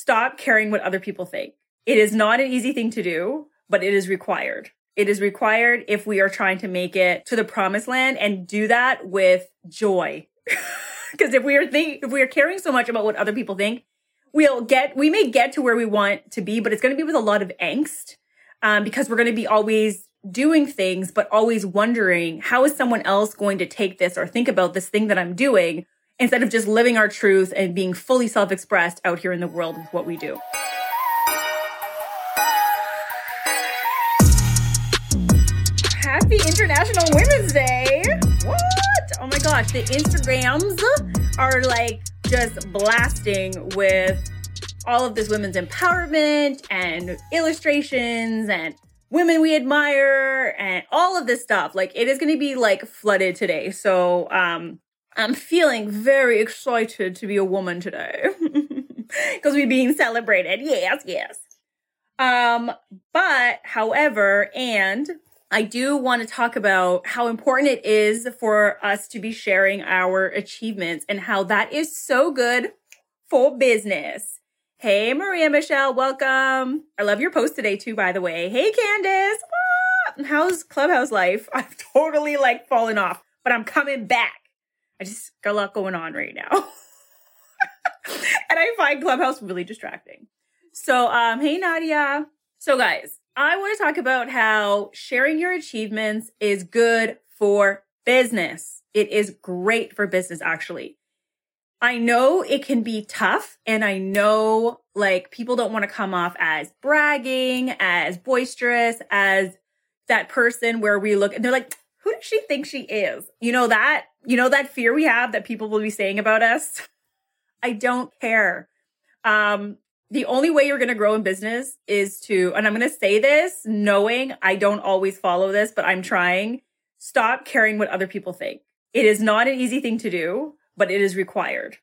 stop caring what other people think. It is not an easy thing to do, but it is required. It is required if we are trying to make it to the promised land and do that with joy. Because if we are think if we are caring so much about what other people think, we'll get we may get to where we want to be, but it's going to be with a lot of angst um, because we're going to be always doing things, but always wondering how is someone else going to take this or think about this thing that I'm doing instead of just living our truth and being fully self-expressed out here in the world with what we do. Happy International Women's Day! What? Oh my gosh, the Instagrams are like just blasting with all of this women's empowerment and illustrations and women we admire and all of this stuff. Like it is going to be like flooded today. So, um, I'm feeling very excited to be a woman today because we're being celebrated. Yes, yes. Um, but however, and I do want to talk about how important it is for us to be sharing our achievements and how that is so good for business. Hey, Maria Michelle, welcome. I love your post today too, by the way. Hey, Candace. What? How's Clubhouse life? I've totally like fallen off, but I'm coming back. I just got a lot going on right now. and I find Clubhouse really distracting. So, um, hey, Nadia. So, guys, I want to talk about how sharing your achievements is good for business. It is great for business, actually. I know it can be tough and I know like people don't want to come off as bragging, as boisterous, as that person where we look and they're like, who does she think she is? You know that, you know that fear we have that people will be saying about us? I don't care. Um, the only way you're going to grow in business is to, and I'm going to say this knowing I don't always follow this, but I'm trying. Stop caring what other people think. It is not an easy thing to do, but it is required.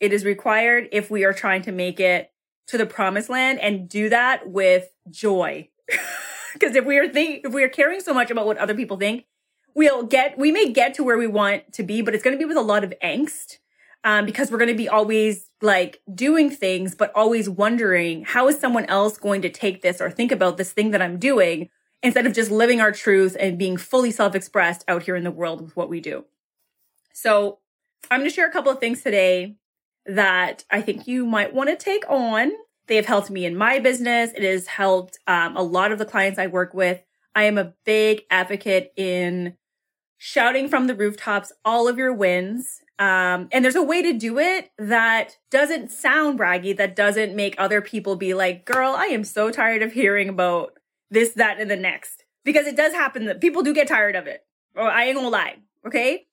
It is required if we are trying to make it to the promised land and do that with joy. Because if we are think, if we are caring so much about what other people think, we'll get, we may get to where we want to be, but it's going to be with a lot of angst um, because we're going to be always like doing things, but always wondering how is someone else going to take this or think about this thing that I'm doing instead of just living our truth and being fully self-expressed out here in the world with what we do. So I'm going to share a couple of things today that I think you might want to take on. They have helped me in my business. It has helped um, a lot of the clients I work with. I am a big advocate in shouting from the rooftops all of your wins um, and there's a way to do it that doesn't sound braggy, that doesn't make other people be like, girl, I am so tired of hearing about this, that, and the next. Because it does happen that people do get tired of it. Or I ain't gonna lie. Okay.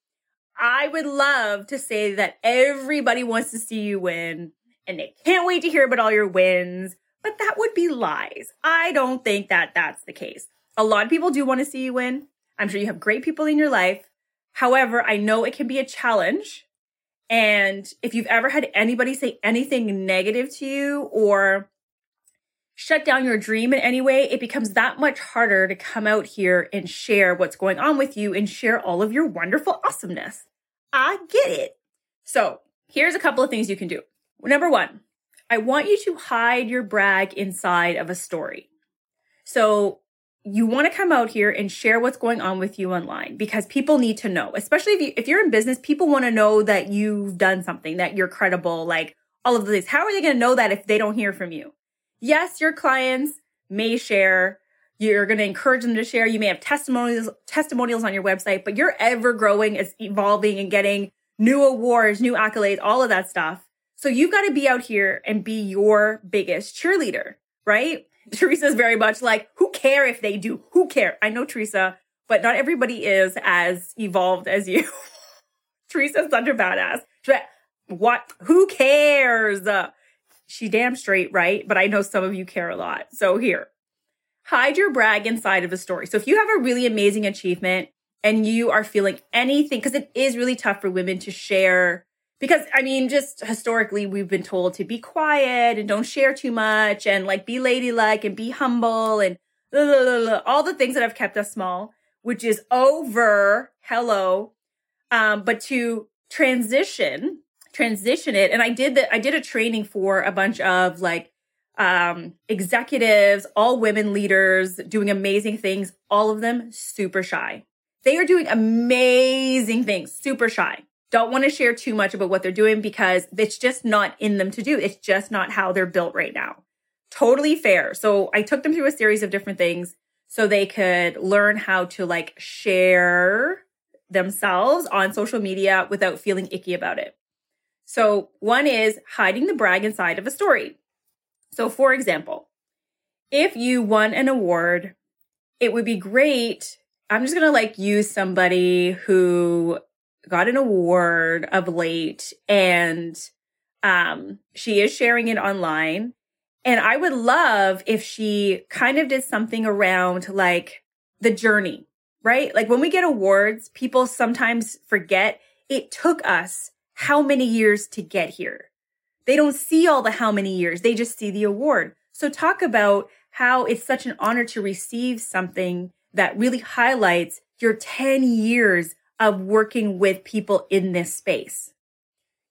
I would love to say that everybody wants to see you win and they can't wait to hear about all your wins, but that would be lies. I don't think that that's the case. A lot of people do want to see you win. I'm sure you have great people in your life. However, I know it can be a challenge. And if you've ever had anybody say anything negative to you or shut down your dream in any way, it becomes that much harder to come out here and share what's going on with you and share all of your wonderful awesomeness. I get it. So here's a couple of things you can do. Number one, I want you to hide your brag inside of a story. So you want to come out here and share what's going on with you online because people need to know, especially if you if you're in business, people want to know that you've done something, that you're credible, like all of these How are they going to know that if they don't hear from you? Yes, your clients may share. You're going to encourage them to share. You may have testimonials testimonials on your website, but you're ever growing, it's evolving and getting new awards, new accolades, all of that stuff. So you've got to be out here and be your biggest cheerleader, right? Teresa's very much like, who care if they do? Who care? I know Teresa, but not everybody is as evolved as you. Teresa's such a badass. What? Who cares? Uh, she damn straight, right? But I know some of you care a lot. So here, hide your brag inside of a story. So if you have a really amazing achievement and you are feeling anything, because it is really tough for women to share because I mean, just historically, we've been told to be quiet and don't share too much and like be ladylike and be humble and blah, blah, blah, all the things that have kept us small, which is over. Hello. Um, but to transition transition it. And I did that. I did a training for a bunch of like um, executives, all women leaders doing amazing things, all of them super shy. They are doing amazing things, super shy. Don't want to share too much about what they're doing because it's just not in them to do. It's just not how they're built right now. Totally fair. So I took them through a series of different things so they could learn how to like share themselves on social media without feeling icky about it. So one is hiding the brag inside of a story. So for example, if you won an award, it would be great. I'm just going to like use somebody who got an award of late and um she is sharing it online and I would love if she kind of did something around like the journey, right? Like when we get awards, people sometimes forget it took us how many years to get here. They don't see all the how many years, they just see the award. So talk about how it's such an honor to receive something that really highlights your 10 years of working with people in this space.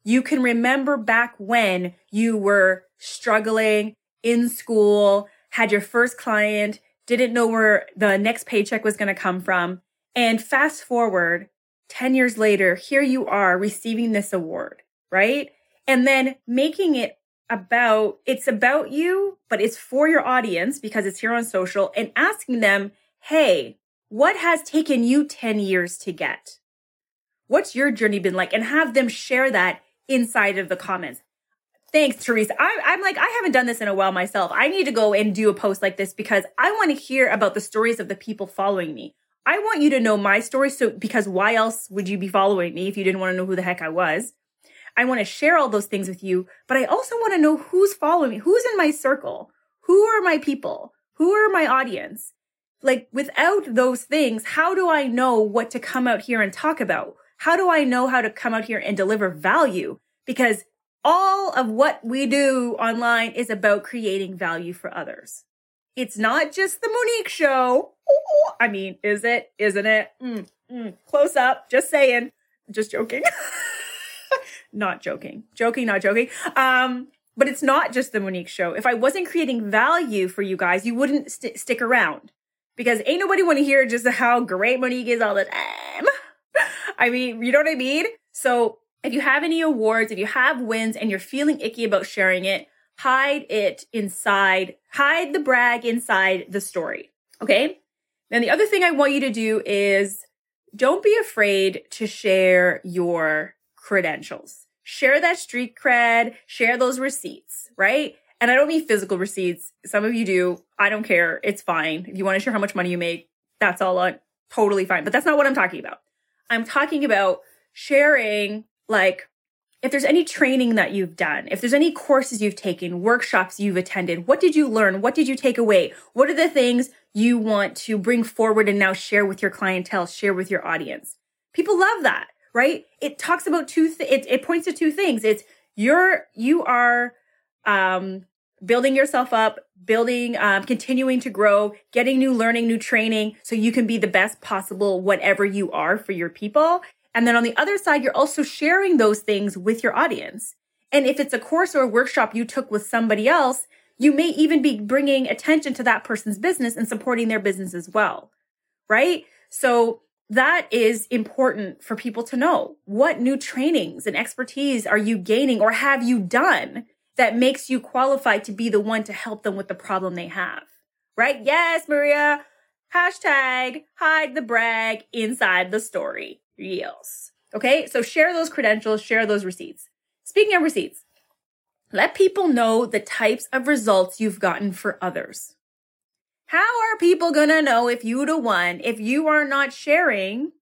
You can remember back when you were struggling, in school, had your first client, didn't know where the next paycheck was going to come from. And fast forward 10 years later, here you are receiving this award, right? And then making it about, it's about you, but it's for your audience because it's here on social and asking them, Hey, what has taken you 10 years to get? What's your journey been like? And have them share that inside of the comments. Thanks, Teresa. I, I'm like, I haven't done this in a while myself. I need to go and do a post like this because I want to hear about the stories of the people following me. I want you to know my story. So, because why else would you be following me if you didn't want to know who the heck I was? I want to share all those things with you, but I also want to know who's following me, who's in my circle, who are my people, who are my audience. Like without those things, how do I know what to come out here and talk about? How do I know how to come out here and deliver value? Because all of what we do online is about creating value for others. It's not just the Monique show. I mean, is it? Isn't it? Mm, mm. Close up. Just saying. Just joking. not joking. Joking, not joking. Um, but it's not just the Monique show. If I wasn't creating value for you guys, you wouldn't st- stick around because ain't nobody want to hear just how great Monique is all the time. I mean, you know what I mean? So if you have any awards, if you have wins and you're feeling icky about sharing it, hide it inside, hide the brag inside the story. Okay. Then the other thing I want you to do is don't be afraid to share your credentials. Share that street cred, share those receipts, right? And I don't mean physical receipts. Some of you do. I don't care. It's fine. If you want to share how much money you make, that's all on totally fine. But that's not what I'm talking about. I'm talking about sharing like if there's any training that you've done, if there's any courses you've taken, workshops you've attended, what did you learn? What did you take away? What are the things you want to bring forward and now share with your clientele, share with your audience? People love that, right? It talks about two, th- it, it points to two things. It's you're, you are, um, building yourself up, building, um, continuing to grow, getting new learning, new training so you can be the best possible whatever you are for your people. And then on the other side, you're also sharing those things with your audience. And if it's a course or a workshop you took with somebody else, you may even be bringing attention to that person's business and supporting their business as well. Right? So that is important for people to know. What new trainings and expertise are you gaining or have you done that makes you qualified to be the one to help them with the problem they have? Right? Yes, Maria. Hashtag hide the brag inside the story. Yes. Okay, so share those credentials, share those receipts. Speaking of receipts, let people know the types of results you've gotten for others. How are people gonna know if you'd have won if you are not sharing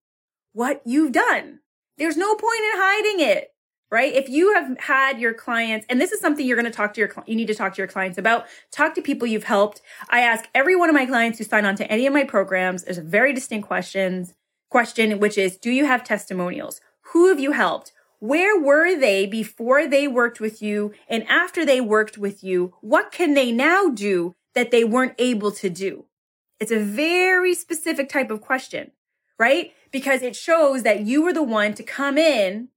what you've done? There's no point in hiding it, right? If you have had your clients, and this is something you're gonna talk to your, you need to talk to your clients about, talk to people you've helped. I ask every one of my clients who sign on to any of my programs, there's a very distinct questions question, which is Do you have testimonials? Who have you helped? Where were they before they worked with you? And after they worked with you, what can they now do that they weren't able to do? It's a very specific type of question, right? Because it shows that you were the one to come in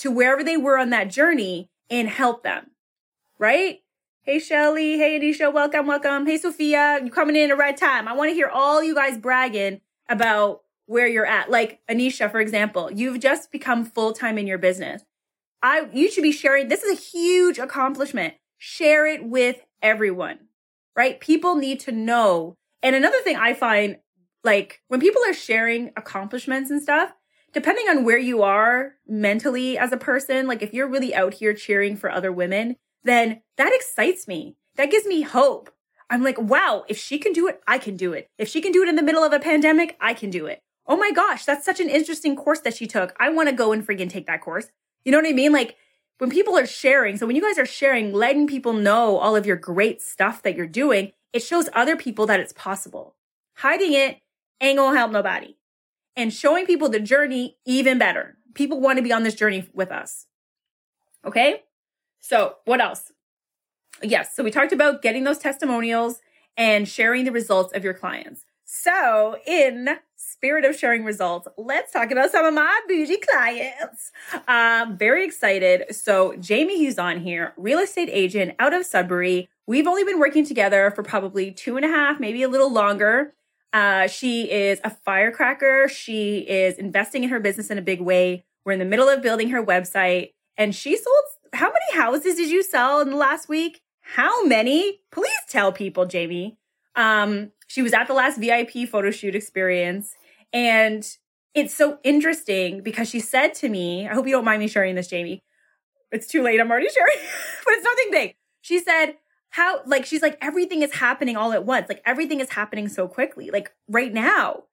to wherever they were on that journey and help them. Right? Hey Shelly, hey Anisha, welcome, welcome. Hey Sophia, You're coming in at the right time. I want to hear all you guys bragging about where you're at. Like Anisha, for example, you've just become full-time in your business. I you should be sharing. This is a huge accomplishment. Share it with everyone. Right? People need to know. And another thing I find like when people are sharing accomplishments and stuff, depending on where you are mentally as a person, like if you're really out here cheering for other women, then that excites me. That gives me hope. I'm like, wow, if she can do it, I can do it. If she can do it in the middle of a pandemic, I can do it. Oh my gosh, that's such an interesting course that she took. I want to go and freaking take that course. You know what I mean? Like when people are sharing, so when you guys are sharing, letting people know all of your great stuff that you're doing, it shows other people that it's possible. Hiding it ain't gonna help nobody. And showing people the journey, even better. People want to be on this journey with us. Okay? So, what else? Yes, so we talked about getting those testimonials and sharing the results of your clients. So, in spirit of sharing results, let's talk about some of my bougie clients. Um, very excited. So, Jamie, who's on here, real estate agent out of Sudbury. We've only been working together for probably two and a half, maybe a little longer. Uh, she is a firecracker. She is investing in her business in a big way. We're in the middle of building her website, and she sold. How many houses did you sell in the last week? How many? Please tell people, Jamie. Um, she was at the last VIP photo shoot experience, and it's so interesting because she said to me, I hope you don't mind me sharing this, Jamie. It's too late. I'm already sharing, but it's nothing big. She said, how like she's like everything is happening all at once. Like everything is happening so quickly like right now.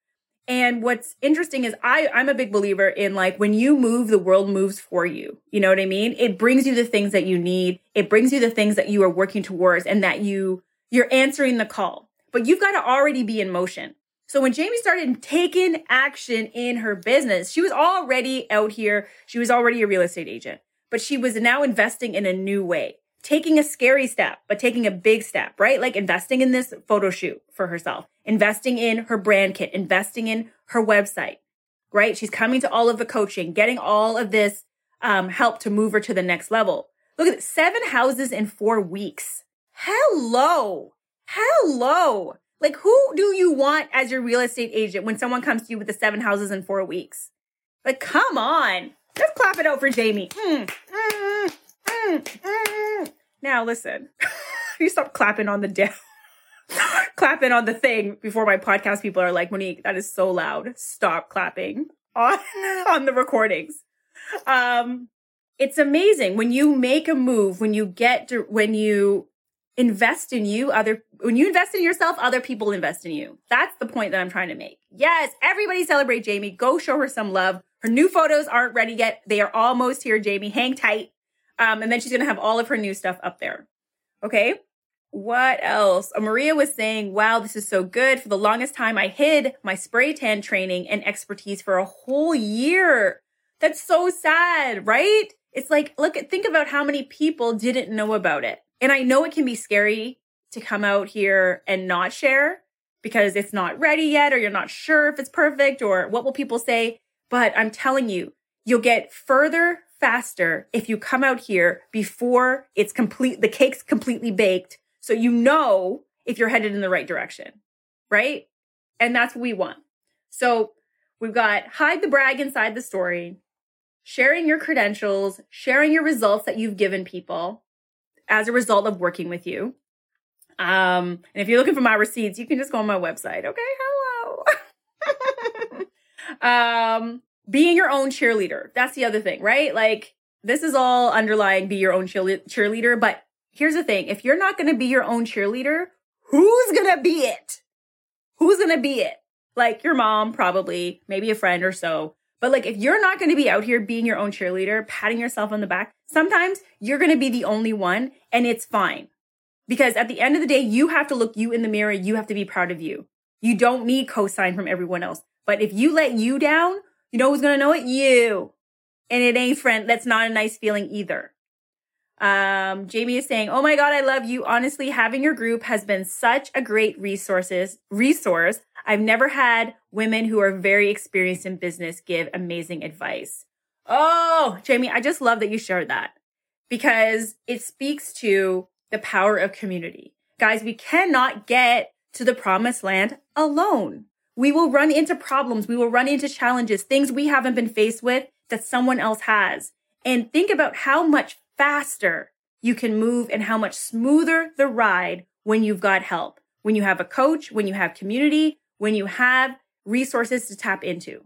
And what's interesting is i i'm a big believer in like when you move the world moves for you. You know what i mean? It brings you the things that you need. It brings you the things that you are working towards and that you you're answering the call. But you've got to already be in motion. So when Jamie started taking action in her business, she was already out here. She was already a real estate agent, but she was now investing in a new way taking a scary step, but taking a big step, right? Like investing in this photo shoot for herself, investing in her brand kit, investing in her website, right? She's coming to all of the coaching, getting all of this um, help to move her to the next level. Look at seven houses in four weeks. Hello. Hello. Like, who do you want as your real estate agent when someone comes to you with the seven houses in four weeks? Like, come on. Let's clap it out for Jamie. Mm, mm, mm, now listen, you stop clapping on the down, clapping on the thing before my podcast people are like, Monique, that is so loud. Stop clapping on on the recordings. Um, it's amazing when you make a move, when you get to, when you invest in you, other when you invest in yourself, other people invest in you. That's the point that I'm trying to make. Yes, everybody celebrate Jamie. Go show her some love. Her new photos aren't ready yet. They are almost here, Jamie. Hang tight. Um, and then she's going to have all of her new stuff up there. Okay. What else? Uh, Maria was saying, wow, this is so good. For the longest time, I hid my spray tan training and expertise for a whole year. That's so sad, right? It's like, look, think about how many people didn't know about it. And I know it can be scary to come out here and not share because it's not ready yet, or you're not sure if it's perfect, or what will people say. But I'm telling you, you'll get further faster if you come out here before it's complete, the cake's completely baked. So you know if you're headed in the right direction, right? And that's what we want. So we've got hide the brag inside the story, sharing your credentials, sharing your results that you've given people as a result of working with you. Um, and if you're looking for my receipts, you can just go on my website. Okay. Hello. um, being your own cheerleader. That's the other thing, right? Like this is all underlying be your own cheerleader. But here's the thing. If you're not going to be your own cheerleader, who's going to be it? Who's going to be it? Like your mom, probably, maybe a friend or so. But like, if you're not going to be out here being your own cheerleader, patting yourself on the back, sometimes you're going to be the only one and it's fine. Because at the end of the day, you have to look you in the mirror. You have to be proud of you. You don't need cosign from everyone else. But if you let you down, you know who's to know it? You. And it ain't friend. That's not a nice feeling either. Um, Jamie is saying, Oh my God, I love you. Honestly, having your group has been such a great resources, resource. I've never had women who are very experienced in business give amazing advice. Oh, Jamie, I just love that you shared that because it speaks to the power of community. Guys, we cannot get to the promised land alone. We will run into problems. We will run into challenges, things we haven't been faced with that someone else has. And think about how much faster you can move and how much smoother the ride when you've got help, when you have a coach, when you have community, when you have resources to tap into.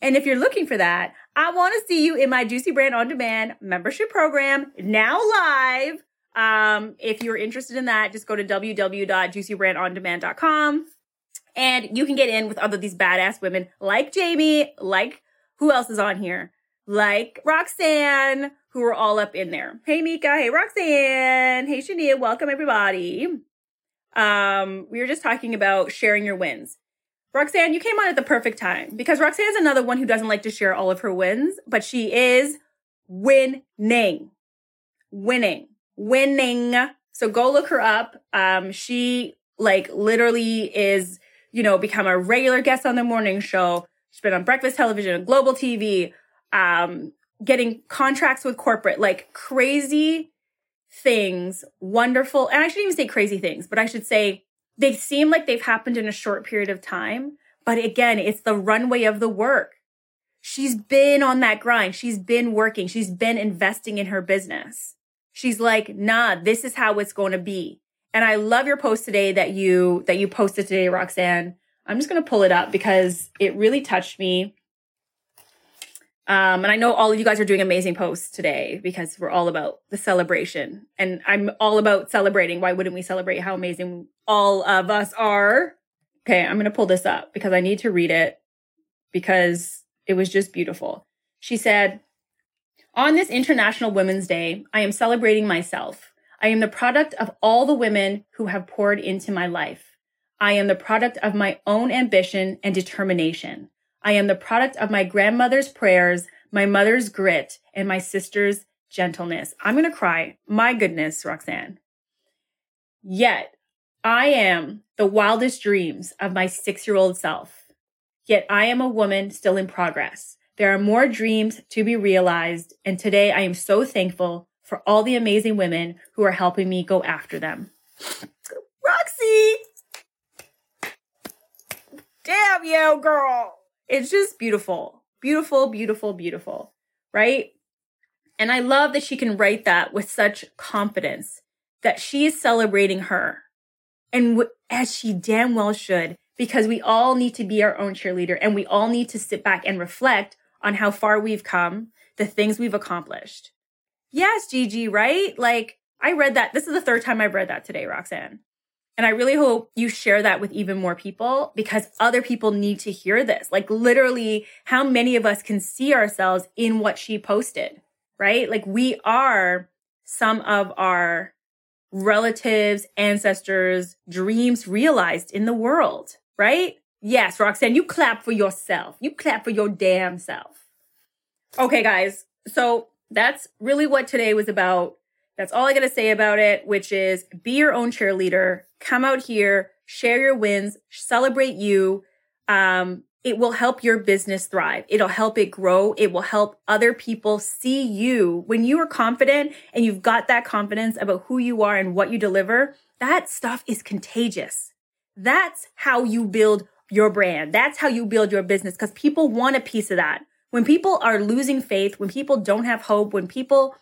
And if you're looking for that, I want to see you in my Juicy Brand On Demand membership program now live. Um, if you're interested in that, just go to www.juicybrandondemand.com and you can get in with other these badass women like Jamie, like who else is on here? Like Roxanne, who are all up in there. Hey Mika, hey Roxanne, hey Shania, welcome everybody. Um, we were just talking about sharing your wins. Roxanne, you came on at the perfect time because Roxanne is another one who doesn't like to share all of her wins, but she is winning. Winning. Winning. So go look her up. Um, she like literally is, you know, become a regular guest on the morning show. She's been on breakfast television, global TV, um, getting contracts with corporate, like crazy things, wonderful. And I shouldn't even say crazy things, but I should say they seem like they've happened in a short period of time. But again, it's the runway of the work. She's been on that grind. She's been working. She's been investing in her business. She's like, nah, this is how it's going to be. And I love your post today that you, that you posted today, Roxanne. I'm just going to pull it up because it really touched me. Um, and I know all of you guys are doing amazing posts today because we're all about the celebration. And I'm all about celebrating. Why wouldn't we celebrate how amazing all of us are? Okay, I'm going to pull this up because I need to read it because it was just beautiful. She said, On this International Women's Day, I am celebrating myself. I am the product of all the women who have poured into my life. I am the product of my own ambition and determination. I am the product of my grandmother's prayers, my mother's grit, and my sister's gentleness. I'm going to cry. My goodness, Roxanne. Yet I am the wildest dreams of my six year old self. Yet I am a woman still in progress. There are more dreams to be realized. And today I am so thankful for all the amazing women who are helping me go after them. Roxy! Damn you, girl! It's just beautiful. Beautiful, beautiful, beautiful. Right? And I love that she can write that with such confidence that she is celebrating her. And w- as she damn well should, because we all need to be our own cheerleader and we all need to sit back and reflect on how far we've come, the things we've accomplished. Yes, Gigi, right? Like I read that. This is the third time I've read that today, Roxanne. And I really hope you share that with even more people because other people need to hear this. Like literally, how many of us can see ourselves in what she posted, right? Like we are some of our relatives, ancestors' dreams realized in the world, right? Yes, Roxanne, you clap for yourself. You clap for your damn self. Okay, guys. So that's really what today was about. That's all I got to say about it, which is be your own cheerleader. Come out here, share your wins, celebrate you. Um, it will help your business thrive. It'll help it grow. It will help other people see you. When you are confident and you've got that confidence about who you are and what you deliver, that stuff is contagious. That's how you build your brand. That's how you build your business because people want a piece of that. When people are losing faith, when people don't have hope, when people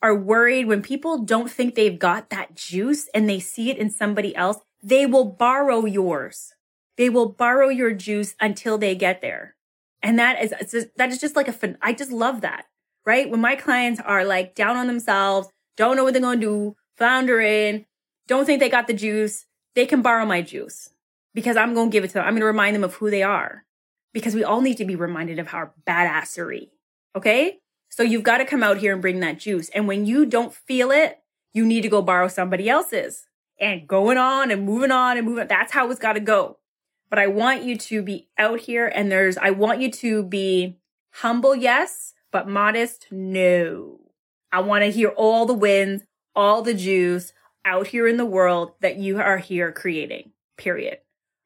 are worried, when people don't think they've got that juice and they see it in somebody else, they will borrow yours. They will borrow your juice until they get there. And that is, just, that is just like a I just love that, right? When my clients are like down on themselves, don't know what they're going to do, floundering, don't think they got the juice, they can borrow my juice because I'm going to give it to them. I'm going to remind them of who they are because we all need to be reminded of our badassery. Okay. So you've got to come out here and bring that juice. And when you don't feel it, you need to go borrow somebody else's and going on and moving on and moving. That's how it's got to go. But I want you to be out here and there's, I want you to be humble, yes, but modest, no. I want to hear all the wins, all the juice out here in the world that you are here creating, period.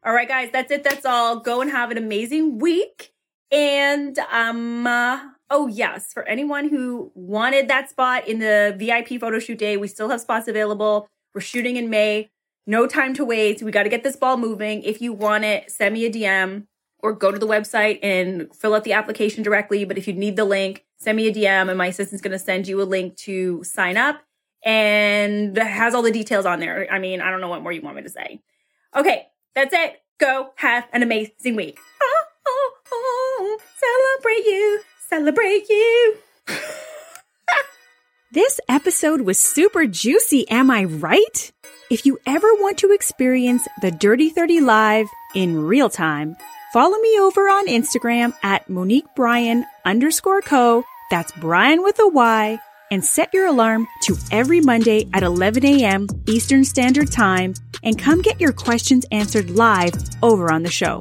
All right, guys, that's it. That's all. Go and have an amazing week. And um, uh, Oh, yes. For anyone who wanted that spot in the VIP photo shoot day, we still have spots available. We're shooting in May. No time to wait. We got to get this ball moving. If you want it, send me a DM or go to the website and fill out the application directly. But if you need the link, send me a DM and my assistant's going to send you a link to sign up and has all the details on there. I mean, I don't know what more you want me to say. Okay, that's it. Go have an amazing week. Oh, oh, oh, celebrate you, celebrate you. this episode was super juicy, am I right? If you ever want to experience the Dirty 30 Live in real time, follow me over on Instagram at Monique Bryan underscore co. That's Bryan with a Y. And set your alarm to every Monday at 11 a.m. Eastern Standard Time and come get your questions answered live over on the show.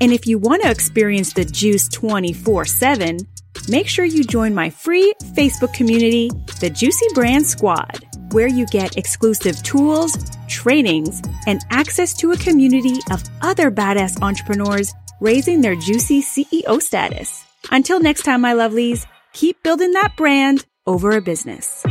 And if you want to experience the juice 24 7, make sure you join my free Facebook community, the Juicy Brand Squad, where you get exclusive tools, trainings, and access to a community of other badass entrepreneurs raising their juicy CEO status. Until next time, my lovelies, keep building that brand over a business.